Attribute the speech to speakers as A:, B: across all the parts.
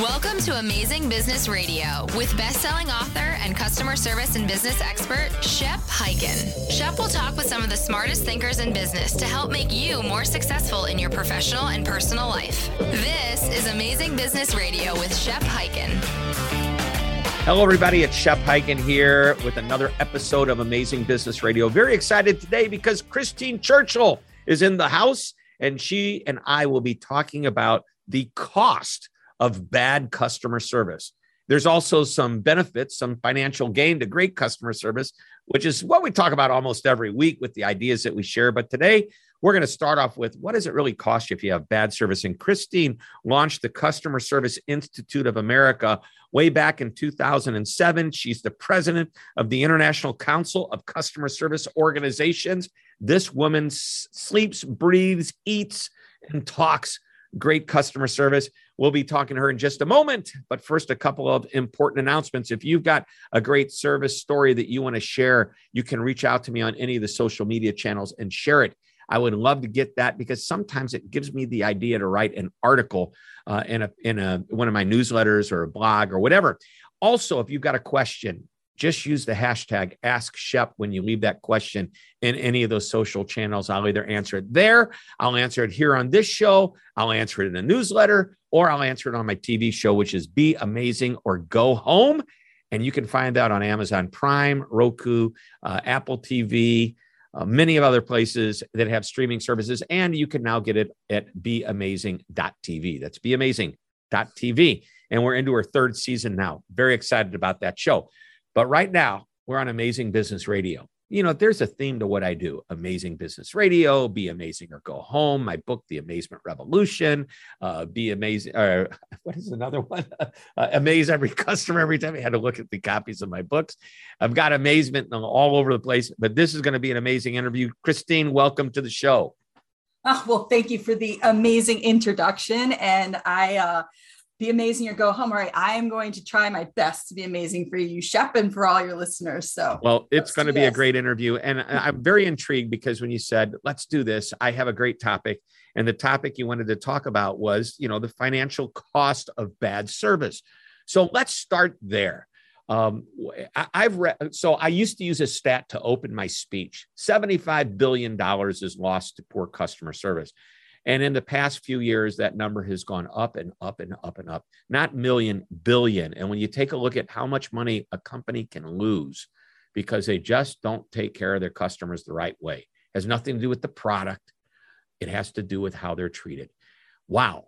A: Welcome to Amazing Business Radio with best-selling author and customer service and business expert Shep Hyken. Shep will talk with some of the smartest thinkers in business to help make you more successful in your professional and personal life. This is Amazing Business Radio with Shep Hyken.
B: Hello, everybody. It's Shep Hyken here with another episode of Amazing Business Radio. Very excited today because Christine Churchill is in the house, and she and I will be talking about the cost of bad customer service. There's also some benefits, some financial gain to great customer service, which is what we talk about almost every week with the ideas that we share. But today, we're going to start off with what does it really cost you if you have bad service? And Christine launched the Customer Service Institute of America way back in 2007. She's the president of the International Council of Customer Service Organizations. This woman sleeps, breathes, eats, and talks great customer service. We'll be talking to her in just a moment. But first, a couple of important announcements. If you've got a great service story that you want to share, you can reach out to me on any of the social media channels and share it. I would love to get that because sometimes it gives me the idea to write an article uh, in a in a one of my newsletters or a blog or whatever. Also, if you've got a question, just use the hashtag ask shep when you leave that question in any of those social channels. I'll either answer it there i'll answer it here on this show i'll answer it in a newsletter or i'll answer it on my tv show which is be amazing or go home. And you can find that on amazon prime roku uh, apple tv uh, many of other places that have streaming services. And you can now get it at beamazing.tv that's beamazing.tv and we're into our third season now. Very excited about that show but right now, we're on Amazing Business Radio. You know, there's a theme to what I do Amazing Business Radio, Be Amazing or Go Home, my book, The Amazement Revolution, uh, Be Amazing, or what is another one? uh, amaze every customer every time I had to look at the copies of my books. I've got amazement all over the place, but this is going to be an amazing interview. Christine, welcome to the show.
C: Oh, well, thank you for the amazing introduction. And I, uh, be amazing or go home. All right, I am going to try my best to be amazing for you, Shep, and for all your listeners. So,
B: well, it's going to be this. a great interview. And I'm very intrigued because when you said, let's do this, I have a great topic. And the topic you wanted to talk about was, you know, the financial cost of bad service. So let's start there. Um, I've read, so I used to use a stat to open my speech $75 billion is lost to poor customer service. And in the past few years, that number has gone up and up and up and up, not million, billion. And when you take a look at how much money a company can lose because they just don't take care of their customers the right way, it has nothing to do with the product. It has to do with how they're treated. Wow.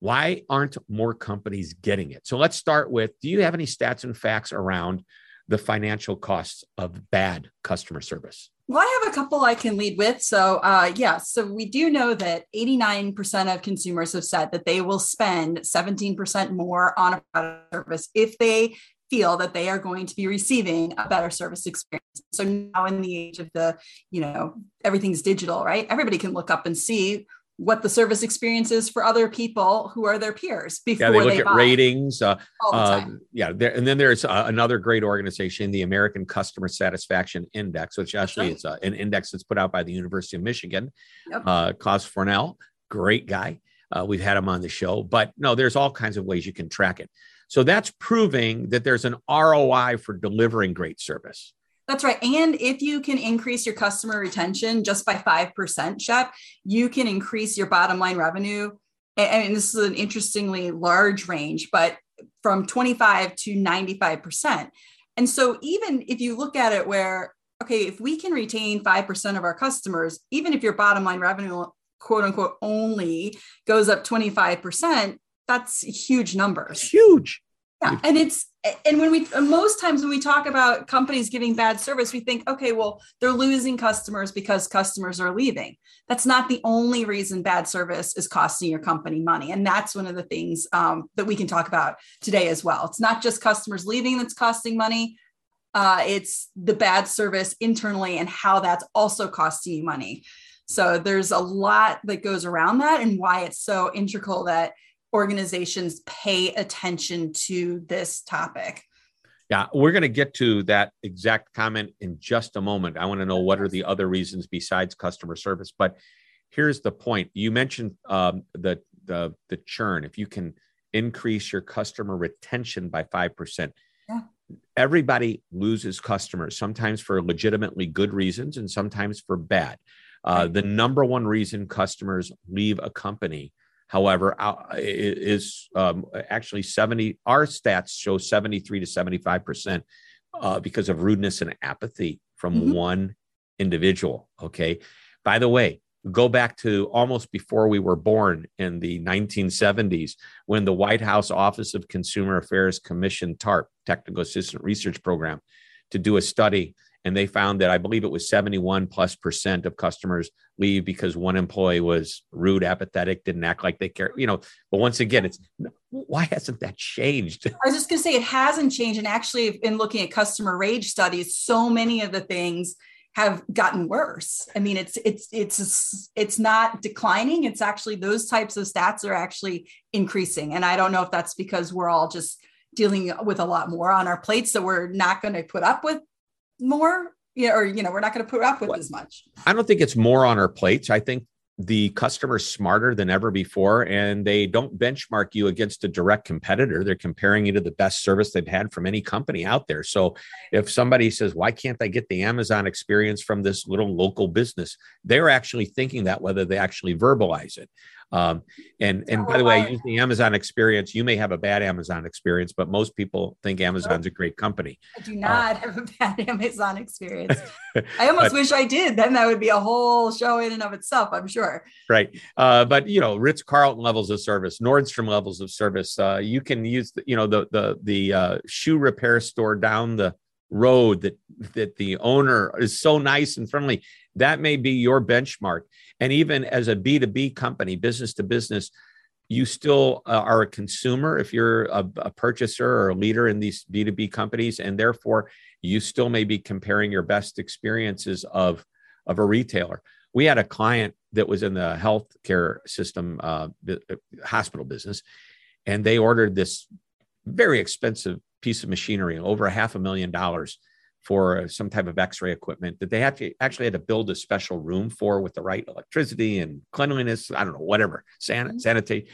B: Why aren't more companies getting it? So let's start with do you have any stats and facts around the financial costs of bad customer service?
C: Well, I have a couple I can lead with. So, uh, yeah, so we do know that 89% of consumers have said that they will spend 17% more on a product service if they feel that they are going to be receiving a better service experience. So now in the age of the, you know, everything's digital, right? Everybody can look up and see what the service experience is for other people who are their peers before
B: yeah, they look
C: they
B: at
C: buy.
B: ratings. Uh,
C: All the
B: uh,
C: time.
B: yeah, there, and then there's uh, another great organization, the American Customer Satisfaction Index, which actually
C: right.
B: is uh, an index that's put out by the University of Michigan.
C: Yep.
B: Uh, Klaus Fornell, great guy. Uh, we've had him on the show, but no, there's all kinds of ways you can track it. So that's proving that there's an ROI for delivering great service.
C: That's right. And if you can increase your customer retention just by 5%, Shep, you can increase your bottom line revenue. And this is an interestingly large range, but from 25 to 95%. And so even if you look at it where, okay, if we can retain 5% of our customers, even if your bottom line revenue, quote unquote, only goes up 25%, that's huge numbers.
B: Huge.
C: Yeah, and it's and when we most times when we talk about companies giving bad service, we think, okay, well, they're losing customers because customers are leaving. That's not the only reason bad service is costing your company money, and that's one of the things um, that we can talk about today as well. It's not just customers leaving that's costing money. Uh, it's the bad service internally and how that's also costing you money. So there's a lot that goes around that, and why it's so integral that organizations pay attention to this topic.
B: Yeah, we're going to get to that exact comment in just a moment. I want to know what are the other reasons besides customer service. But here's the point: you mentioned um, the the the churn. If you can increase your customer retention by five percent, yeah. everybody loses customers. Sometimes for legitimately good reasons, and sometimes for bad. Uh, the number one reason customers leave a company however, is um, actually 70, our stats show 73 to 75% uh, because of rudeness and apathy from mm-hmm. one individual. Okay. By the way, go back to almost before we were born in the 1970s when the White House Office of Consumer Affairs commissioned TARP, Technical Assistant Research Program, to do a study and they found that I believe it was 71 plus percent of customers leave because one employee was rude, apathetic, didn't act like they care. You know, but once again, it's why hasn't that changed?
C: I was just going to say it hasn't changed, and actually, in looking at customer rage studies, so many of the things have gotten worse. I mean, it's it's it's it's not declining. It's actually those types of stats are actually increasing, and I don't know if that's because we're all just dealing with a lot more on our plates that we're not going to put up with more yeah, or you know, we're not going to put up with as much.
B: I don't think it's more on our plates. I think the customer's smarter than ever before, and they don't benchmark you against a direct competitor. They're comparing you to the best service they've had from any company out there. So if somebody says, Why can't I get the Amazon experience from this little local business? They're actually thinking that whether they actually verbalize it. Um, and and by the way, using the Amazon experience, you may have a bad Amazon experience, but most people think Amazon's a great company.
C: I do uh, not uh, have a bad Amazon experience. I almost but, wish I did. Then that would be a whole show in and of itself, I'm sure.
B: Right. Uh, but you know, Ritz Carlton levels of service, Nordstrom levels of service. Uh, you can use the, you know the the the uh, shoe repair store down the road that that the owner is so nice and friendly. That may be your benchmark and even as a b2b company business to business you still uh, are a consumer if you're a, a, purchaser or a leader in these b2b companies and therefore you still may be comparing your best experiences of of a retailer we had a client that was in the healthcare system uh, uh hospital business and they ordered this very expensive piece of machinery over a half a million dollars for some type of x-ray equipment that they had to actually had to build a special room for with the right electricity and cleanliness i don't know whatever san- mm-hmm. sanitate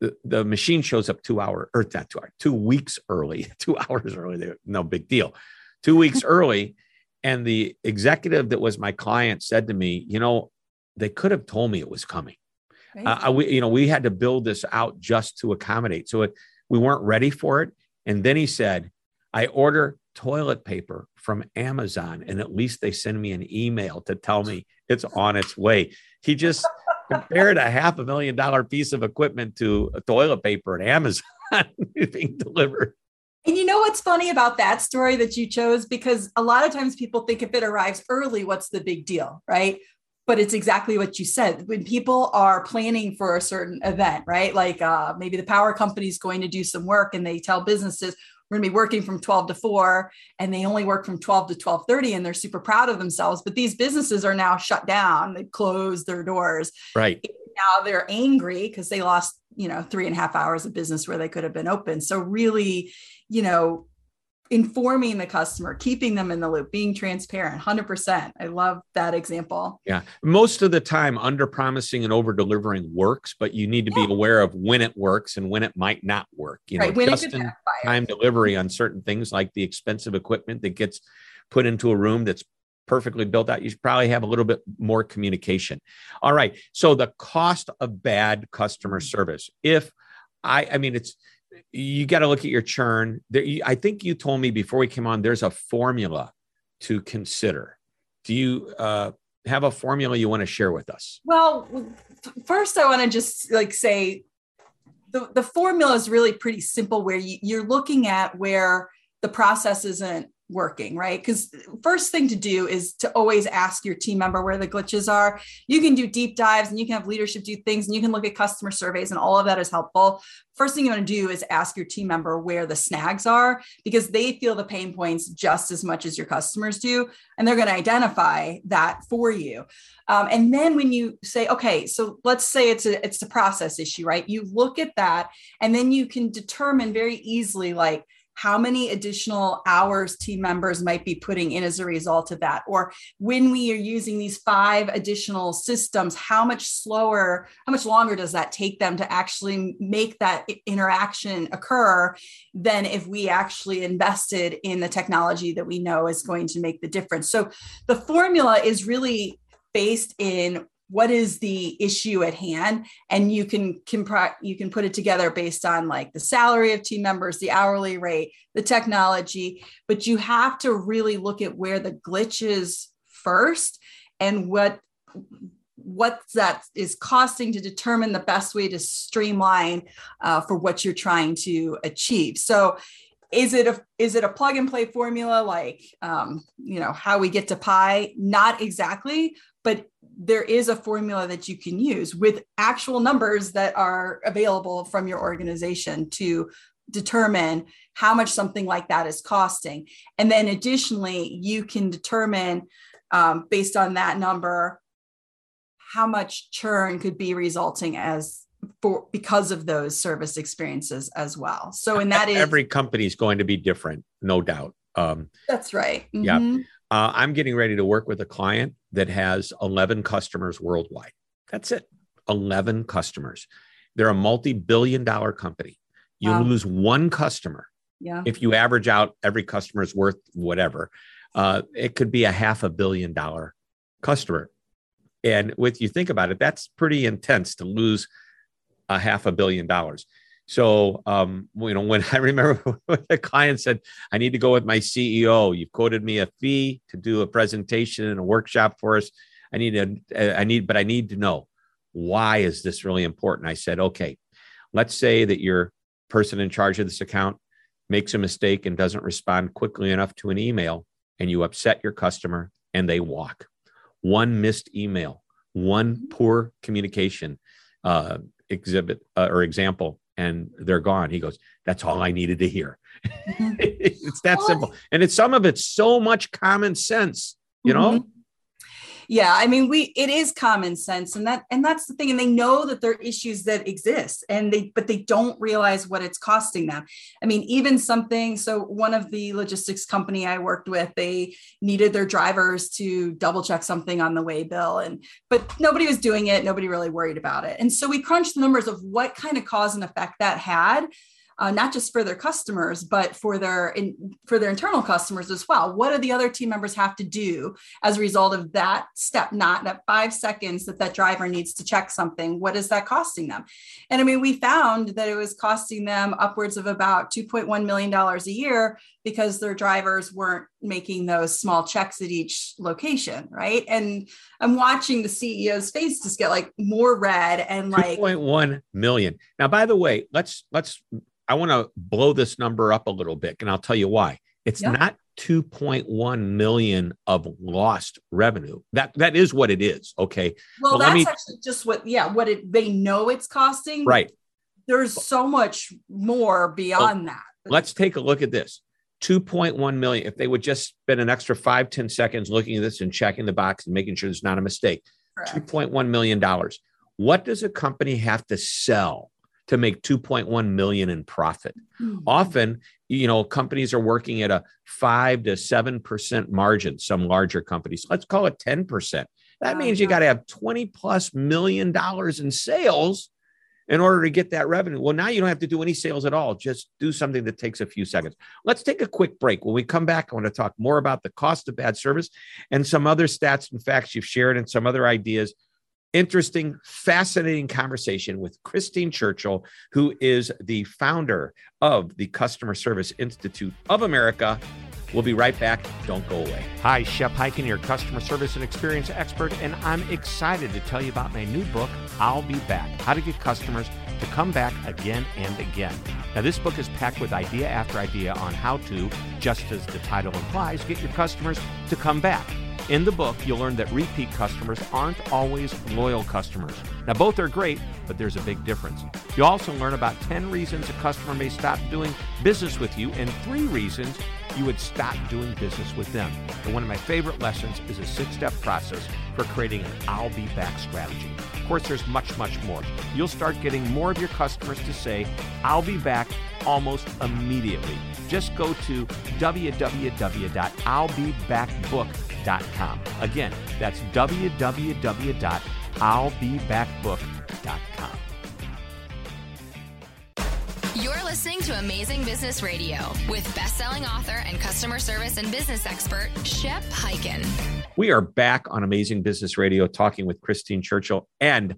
B: the, the machine shows up two hour or not two hours two weeks early two hours early no big deal. Two weeks early and the executive that was my client said to me you know they could have told me it was coming. Uh, we, you know we had to build this out just to accommodate. So it, we weren't ready for it and then he said i order toilet paper from Amazon, and at least they send me an email to tell me it's on its way. He just compared a half a million dollar piece of equipment to a toilet paper at Amazon being delivered.
C: And you know what's funny about that story that you chose? Because a lot of times people think if it arrives early, what's the big deal, right? But it's exactly what you said. When people are planning for a certain event, right? Like uh, maybe the power company is going to do some work and they tell businesses, we're going to be working from 12 to 4 and they only work from 12 to 12.30 and they're super proud of themselves but these businesses are now shut down they close their doors
B: right
C: now they're angry because they lost you know three and a half hours of business where they could have been open so really you know informing the customer, keeping them in the loop, being transparent, 100%. I love that example.
B: Yeah. Most of the time, under promising and over delivering works, but you need to yeah. be aware of when it works and when it might not work. You right. know, when just in time delivery on certain things like the expensive equipment that gets put into a room that's perfectly built out, you should probably have a little bit more communication. All right. So the cost of bad customer mm-hmm. service. If I, I mean, it's you got to look at your churn. There, I think you told me before we came on, there's a formula to consider. Do you uh, have a formula you want to share with us?
C: Well, first, I want to just like say the, the formula is really pretty simple where you, you're looking at where the process isn't working, right? Because first thing to do is to always ask your team member where the glitches are. You can do deep dives and you can have leadership do things and you can look at customer surveys and all of that is helpful. First thing you want to do is ask your team member where the snags are because they feel the pain points just as much as your customers do. And they're going to identify that for you. Um, and then when you say, okay, so let's say it's a it's a process issue, right? You look at that and then you can determine very easily like how many additional hours team members might be putting in as a result of that? Or when we are using these five additional systems how much slower how much longer does that take them to actually make that interaction occur than if we actually invested in the technology that we know is going to make the difference? So the formula is really based in what is the issue at hand? And you can, can you can put it together based on like the salary of team members the hourly rate the technology. But you have to really look at where the glitch is first and what what that is costing to determine the best way to streamline uh, for what you're trying to achieve. So is it a is it a plug and play formula like um, you know how we get to pi? Not exactly but there is a formula that you can use with actual numbers that are available from your organization to determine how much something like that is costing and then additionally you can determine um, based on that number how much churn could be resulting as for because of those service experiences as well. So, and that is
B: every company is going to be different, no doubt.
C: Um, that's right.
B: Mm-hmm. Yeah. Uh, I'm getting ready to work with a client that has 11 customers worldwide. That's it. 11 customers. They're a multi billion dollar company. You wow. lose one customer.
C: Yeah.
B: If you average out every customer is worth whatever, uh, it could be a half a billion dollar customer. And with you think about it, that's pretty intense to lose a half a billion dollars. So, um, you know, when I remember when the client said, I need to go with my CEO, you've quoted me a fee to do a presentation and a workshop for us. I need to, I need, but I need to know why is this really important? I said, okay, let's say that your person in charge of this account makes a mistake and doesn't respond quickly enough to an email and you upset your customer and they walk. One missed email, one poor communication, uh, exhibit uh, or example and they're gone. He goes, That's all I needed to hear. Mm-hmm. it's that simple. And it's some of it's so much common sense, you mm-hmm. know?
C: Yeah i mean we it is common sense and that and that's the thing and they know that there are issues that exist and they but they don't realize what it's costing them. I mean even something so one of the logistics company i worked with they needed their drivers to double check something on the way bill and but nobody was doing it nobody really worried about it. And so we crunched the numbers of what kind of cause and effect that had uh, not just for their customers, but for their in, for their internal customers as well. What do the other team members have to do as a result of that step? Not that five seconds that that driver needs to check something. What is that costing them? And I mean, we found that it was costing them upwards of about 2.1 million dollars a year because their drivers weren't making those small checks at each location, right? And I'm watching the CEO's face just get like more red and like
B: 2.1 million. Now, by the way, let's let's I want to blow this number up a little bit, and I'll tell you why. It's yeah. not 2.1 million of lost revenue. That that is what it is. Okay.
C: Well, that's me... actually just what yeah, what it they know it's costing.
B: Right.
C: There's so much more beyond well, that.
B: Let's take a look at this. 2.1 million. If they would just spend an extra five ten seconds looking at this and checking the box and making sure there's not a mistake. Correct. $2.1 million. What does a company have to sell to make 2.1 million in profit. Mm-hmm. Often, you know, companies are working at a 5 to 7% margin, some larger companies. Let's call it 10%. That means you got to have 20 plus million dollars in sales in order to get that revenue. Well, now you don't have to do any sales at all. Just do something that takes a few seconds. Let's take a quick break. When we come back, I want to talk more about the cost of bad service and some other stats and facts you've shared and some other ideas interesting, fascinating conversation with Christine Churchill, who is the founder of the Customer Service Institute of America. We'll be right back. Don't go away. Hi, Shep Hyken, your customer service and experience expert, and I'm excited to tell you about my new book, I'll Be Back How to Get Customers
D: to come back again and again. Now, this book is packed with idea after idea on how to, just as the title implies, get your customers to come back. In the book, you'll learn that repeat customers aren't always loyal customers. Now, both are great, but there's a big difference. You'll also learn about 10 reasons a customer may stop doing business with you and three reasons you would stop doing business with them. And one of my favorite lessons is a six step process for creating an I'll be back strategy. Of course, there's much, much more. You'll start getting more of your customers to say, I'll be back almost immediately. Just go to www.illbebackbook.com. Again, that's www.illbebackbook.com.
A: listening to Amazing Business Radio with best-selling author and customer service and business expert Shep Hyken.
B: We are back on Amazing Business Radio talking with Christine Churchill. And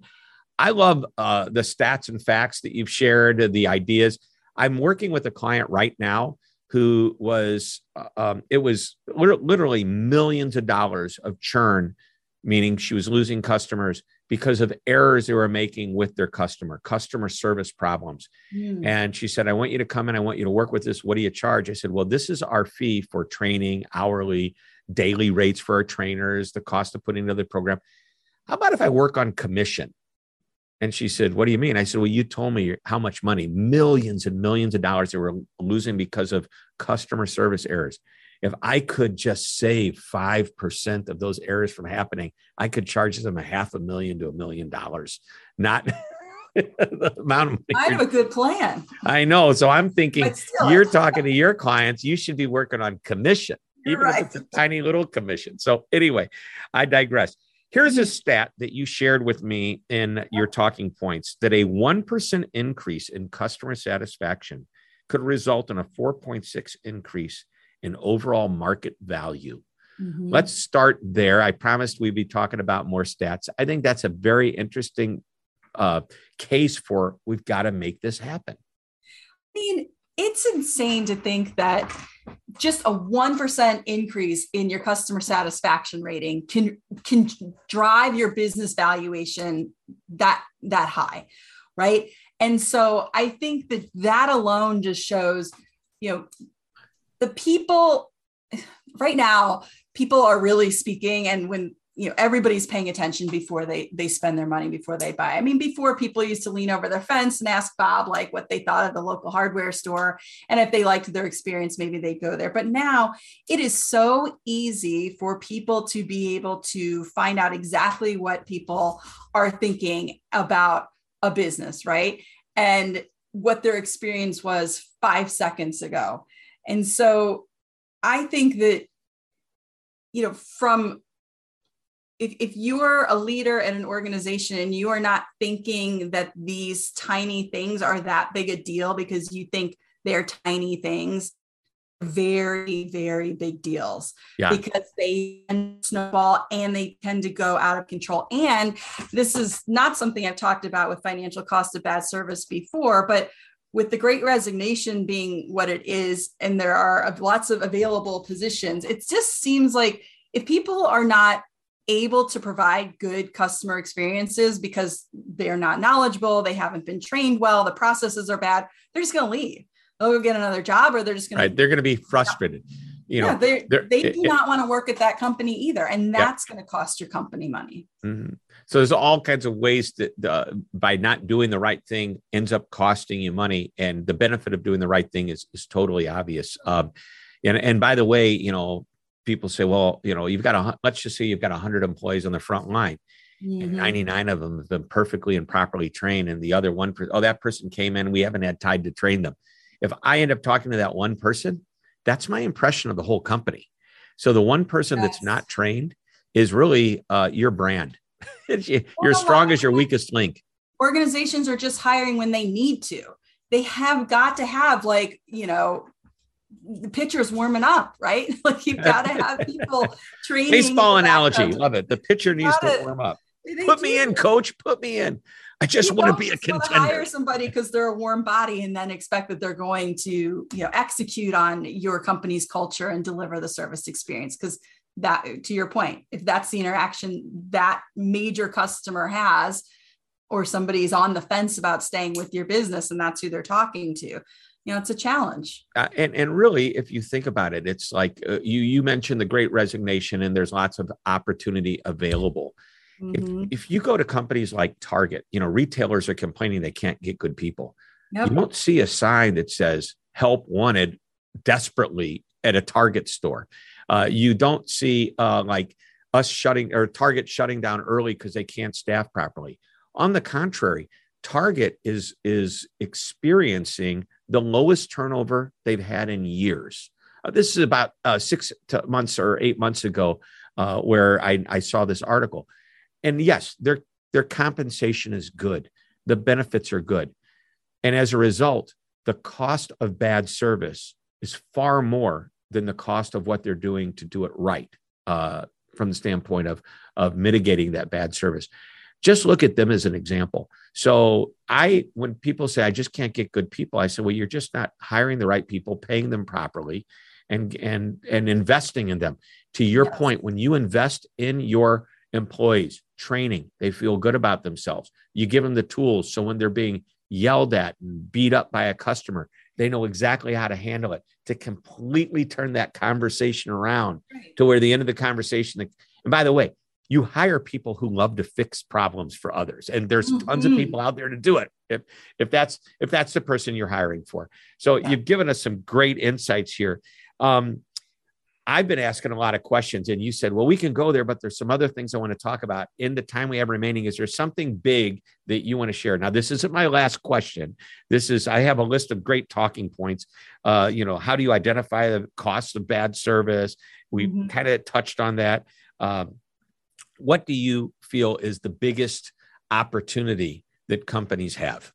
B: I love uh, the stats and facts that you've shared, the ideas. I'm working with a client right now who was, uh, um, it was literally millions of dollars of churn, meaning she was losing customers because of errors they were making with their customer, customer service problems. Mm. And she said, I want you to come in. I want you to work with this. What do you charge? I said, Well, this is our fee for training, hourly, daily rates for our trainers, the cost of putting another program. How about if I work on commission? And she said, What do you mean? I said, Well, you told me how much money, millions and millions of dollars they were losing because of customer service errors if I could just save 5% of those errors from happening, I could charge them a half a million to a million dollars, not the amount of
C: money. I have a good plan.
B: I know. So I'm thinking you're talking to your clients, you should be working on commission, you're even right. if it's a tiny little commission. So anyway, I digress. Here's a stat that you shared with me in your talking points that a 1% increase in customer satisfaction could result in a 4.6 increase in overall market value. Mm-hmm. Let's start there. I promised we'd be talking about more stats. I think that's a very interesting uh, case for we've got to make this happen.
C: I mean, it's insane to think that just a 1% increase in your customer satisfaction rating can can drive your business valuation that that high right and so i think that that alone just shows you know the people right now people are really speaking and when you know everybody's paying attention before they they spend their money before they buy. I mean before people used to lean over their fence and ask bob like what they thought of the local hardware store and if they liked their experience maybe they'd go there. But now it is so easy for people to be able to find out exactly what people are thinking about a business right? And what their experience was five seconds ago and so I think that, you know, from if, if you are a leader at an organization and you are not thinking that these tiny things are that big a deal because you think they're tiny things, very, very big deals yeah. because they snowball and they tend to go out of control. And this is not something I've talked about with financial cost of bad service before, but with the great resignation being what it is, and there are lots of available positions, it just seems like if people are not able to provide good customer experiences because they're not knowledgeable, they haven't been trained well, the processes are bad, they're just going to leave. They'll go get another job or they're just going
B: right. to. They're going to be frustrated. You know,
C: yeah, they they do it, not want to work at that company either. And that's yeah. going to cost your company money.
B: Mm-hmm. So there's all kinds of ways that uh, by not doing the right thing ends up costing you money, and the benefit of doing the right thing is is totally obvious. Um, and and by the way, you know, people say, well, you know, you've got a let's just say you've got a hundred employees on the front line. Mm-hmm. 99 of them have been perfectly and properly trained, and the other one, oh, that person came in, we haven't had time to train them. If I end up talking to that one person, that's my impression of the whole company. So the one person yes. that's not trained is really uh, your brand you're well, as strong as your weakest link.
C: Organizations are just hiring when they need to. They have got to have like, you know, the pitcher's warming up, right? like you've got to have people training.
B: Baseball analogy. Love it. The pitcher needs to warm up. Put do. me in, coach. Put me in. I just you want to be a contender.
C: Hire somebody because they're a warm body and then expect that they're going to, you know, execute on your company's culture and deliver the service experience. Because that to your point if that's the interaction that major customer has or somebody's on the fence about staying with your business and that's who they're talking to you know it's a challenge
B: uh, and and really if you think about it it's like uh, you you mentioned the great resignation and there's lots of opportunity available mm-hmm. if, if you go to companies like target you know retailers are complaining they can't get good people yep. you don't see a sign that says help wanted desperately at a target store uh, you don't see uh, like us shutting or target shutting down early because they can't staff properly on the contrary target is is experiencing the lowest turnover they've had in years. Uh, this is about uh, six months or eight months ago, uh, where I, I saw this article. And yes, their their compensation is good, the benefits are good, and as a result, the cost of bad service is far more than the cost of what they're doing to do it right, uh, from the standpoint of of mitigating that bad service just look at them as an example. So I, when people say I just can't get good people, I say, well, you're just not hiring the right people, paying them properly, and and and investing in them. To your yes. point, when you invest in your employees, training, they feel good about themselves. You give them the tools so when they're being yelled at and beat up by a customer, they know exactly how to handle it to completely turn that conversation around right. to where the end of the conversation. And by the way, you hire people who love to fix problems for others and there's mm-hmm. tons of people out there to do it if if that's if that's the person you're hiring for so yeah. you've given us some great insights here um, I've been asking a lot of questions, and you said, Well, we can go there, but there's some other things I want to talk about. In the time we have remaining, is there something big that you want to share? Now, this isn't my last question. This is, I have a list of great talking points. Uh, you know, how do you identify the cost of bad service? We mm-hmm. kind of touched on that. Um, what do you feel is the biggest opportunity that companies have?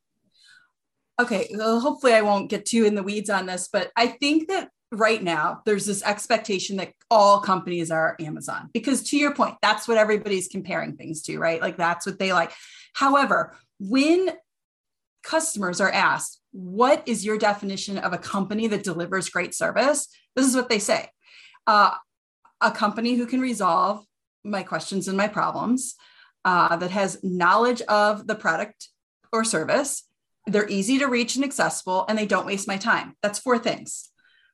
C: Okay, well, hopefully I won't get too in the weeds on this, but I think that right now there's this expectation that all companies are Amazon because to your point, that's what everybody's comparing things to, right? Like that's what they like. However, when customers are asked, what is your definition of a company that delivers great service? This is what they say. Uh, a company who can resolve my questions and my problems, uh, that has knowledge of the product or service. They're easy to reach and accessible, and they don't waste my time. That's four things,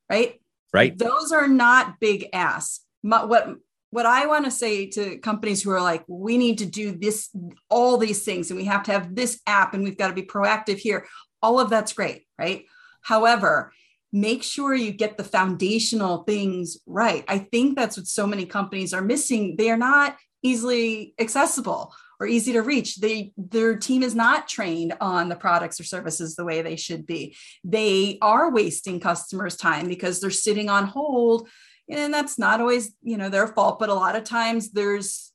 C: right?
B: Right.
C: Those are not big ass. My, what what I want to say to companies who are like, we need to do this, all these things, and we have to have this app, and we've got to be proactive here. All of that's great, right? However, make sure you get the foundational things right. I think that's what so many companies are missing. They are not easily accessible or easy to reach. They their team is not trained on the products or services the way they should be. They are wasting customers' time because they're sitting on hold and that's not always, you know, their fault, but a lot of times there's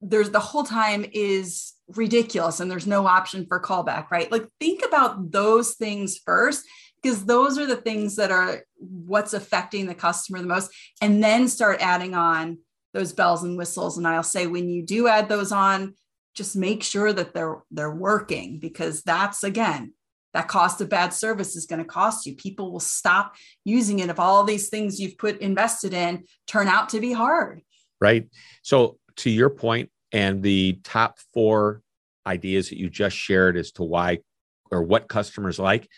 C: there's the whole time is ridiculous and there's no option for callback, right? Like think about those things first because those are the things that are what's affecting the customer the most and then start adding on those bells and whistles and i'll say when you do add those on just make sure that they're they're working because that's again that cost of bad service is going to cost you. People will stop using it if all these things you've put invested in turn out to be hard.
B: Right. So to your point and the top four ideas that you just shared as to why or what customers like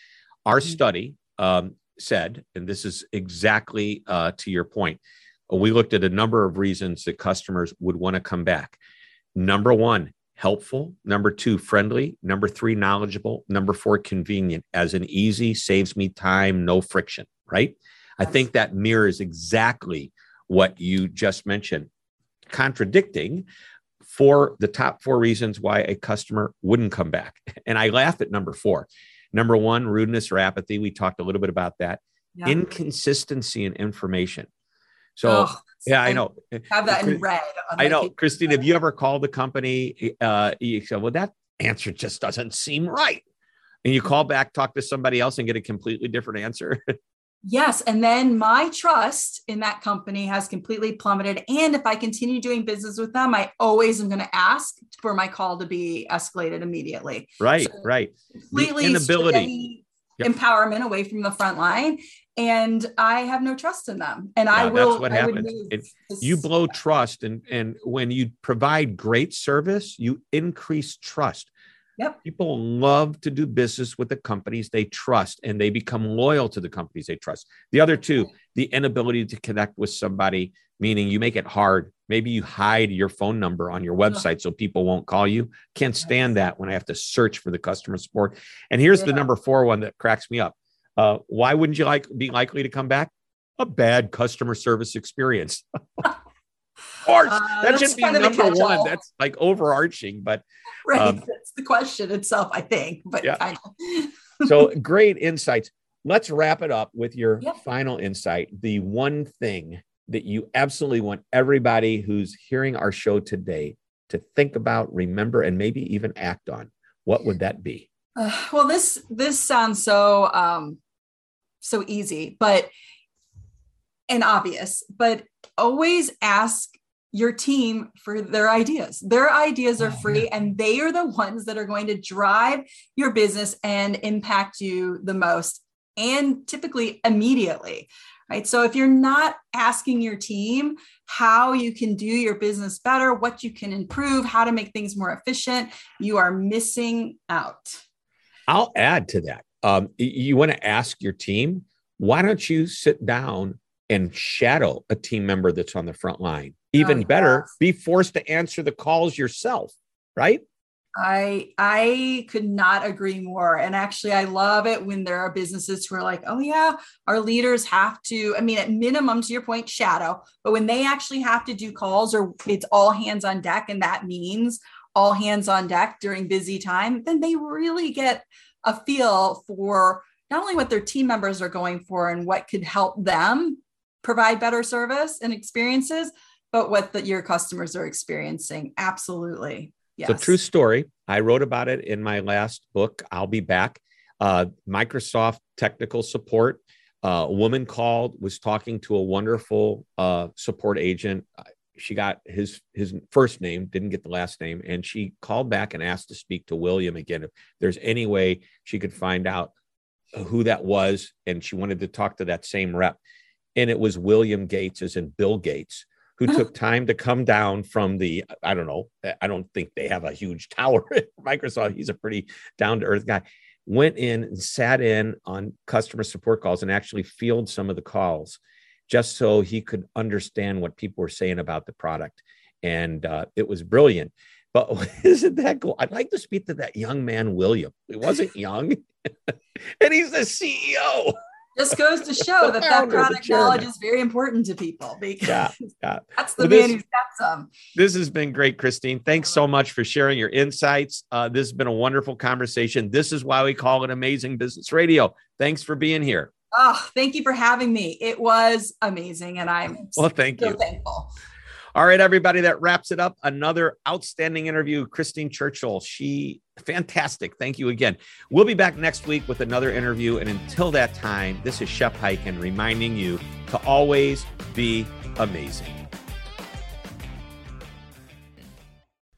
B: our mm-hmm. study um, said, and this is exactly uh, to your point, Uh, we looked at a number of reasons that customers would want to come back. Number one, helpful. Number two, friendly. Number three, knowledgeable. Number four, convenient, as an easy, saves me time, no friction, right? I think that mirrors exactly what you just mentioned, contradicting for the top four reasons why a customer wouldn't come back. And I laugh at number four. Number one, rudeness or apathy. We talked a little bit about that. Yeah. Inconsistency in information. So, oh, yeah, I know.
C: Have that in red.
B: I know, Christine. Have you ever called the company? Uh, you said, "Well, that answer just doesn't seem right," and you call back, talk to somebody else, and get a completely different answer.
C: Yes. And then my trust in that company has completely plummeted. And if I continue doing business with them, I always am going to ask for my call to be escalated immediately.
B: Right, so right.
C: Completely the inability. Yep. empowerment away from the front line and i have no trust in them and yeah, i will
B: that's what happens it, you blow trust and and when you provide great service you increase trust
C: Yep.
B: People love to do business with the companies they trust and they become loyal to the companies they trust. The other two, the inability to connect with somebody, meaning you make it hard. Maybe you hide your phone number on your website so people won't call you. Can't stand that when I have to search for the customer support. And here's the number four one that cracks me up. Uh, why wouldn't you like be likely to come back? A bad customer service experience. of course,
C: Uh,
B: that should be
C: kind of the
B: number one. That's like overarching, but
C: Right.
B: Um,
C: That's the question itself, I think, but
B: Yeah.
C: kind of.
B: so great insights. Let's wrap it up with your
C: Yep.
B: final insight. The one thing that you absolutely want everybody who's hearing our show today to think about, remember, and maybe even act on. What would that be?
C: Uh, well, this this sounds so um, so easy, but and obvious, but always ask your team for their ideas. Their ideas are
B: Oh,
C: free, and they are the ones that are going to drive your business and impact you the most, and typically immediately. Right. So if you're not asking your team how you can do your business better, what you can improve, how to make things more efficient, you are missing out.
B: I'll add to that. Um, you want to ask your team, why don't you sit down and shadow a team member that's on the front line? Even
C: Oh,
B: better,
C: yes.
B: be forced to answer the calls yourself, right?
C: I I could not agree more. And actually, I love it when there are businesses who are like, oh yeah, our leaders have to, I mean, at minimum, to your point, shadow, but when they actually have to do calls or it's all hands on deck, and that means all hands on deck during busy time, then they really get a feel for not only what their team members are going for and what could help them provide better service and experiences, but what the, your customers are experiencing. Absolutely. Yes.
B: So true story. I wrote about it in my last book. I'll be back. Uh, Microsoft technical support. Uh, a woman called, was talking to a wonderful uh, support agent. She got his his first name, didn't get the last name, and she called back and asked to speak to William again. If there's any way she could find out who that was, and she wanted to talk to that same rep, and it was William Gates, as in Bill Gates who took time to come down from the I don't know I don't think they have a huge tower at Microsoft. He's a pretty down to earth guy. Went in and sat in on customer support calls and actually field some of the calls just so he could understand what people were saying about the product and uh, it was brilliant but isn't that cool I'd like to speak to that young man William he wasn't young and he's the CEO
C: just goes to show that that product knowledge is very important to people because
B: Yeah, yeah.
C: that's the
B: Well,
C: man
B: this-
C: who's got some.
B: This has been great, Christine. Thanks so much for sharing your insights. Uh, this has been a wonderful conversation. This is why we call it Amazing Business Radio. Thanks for being here.
C: Oh, thank you for having me. It was amazing, and I'm
B: Well, thank
C: so
B: you.
C: thankful.
B: All right, everybody, that wraps it up. Another outstanding interview. Christine Churchill. She fantastic. Thank you again. We'll be back next week with another interview. And until that time, this is Shep Hyken reminding you to always be amazing.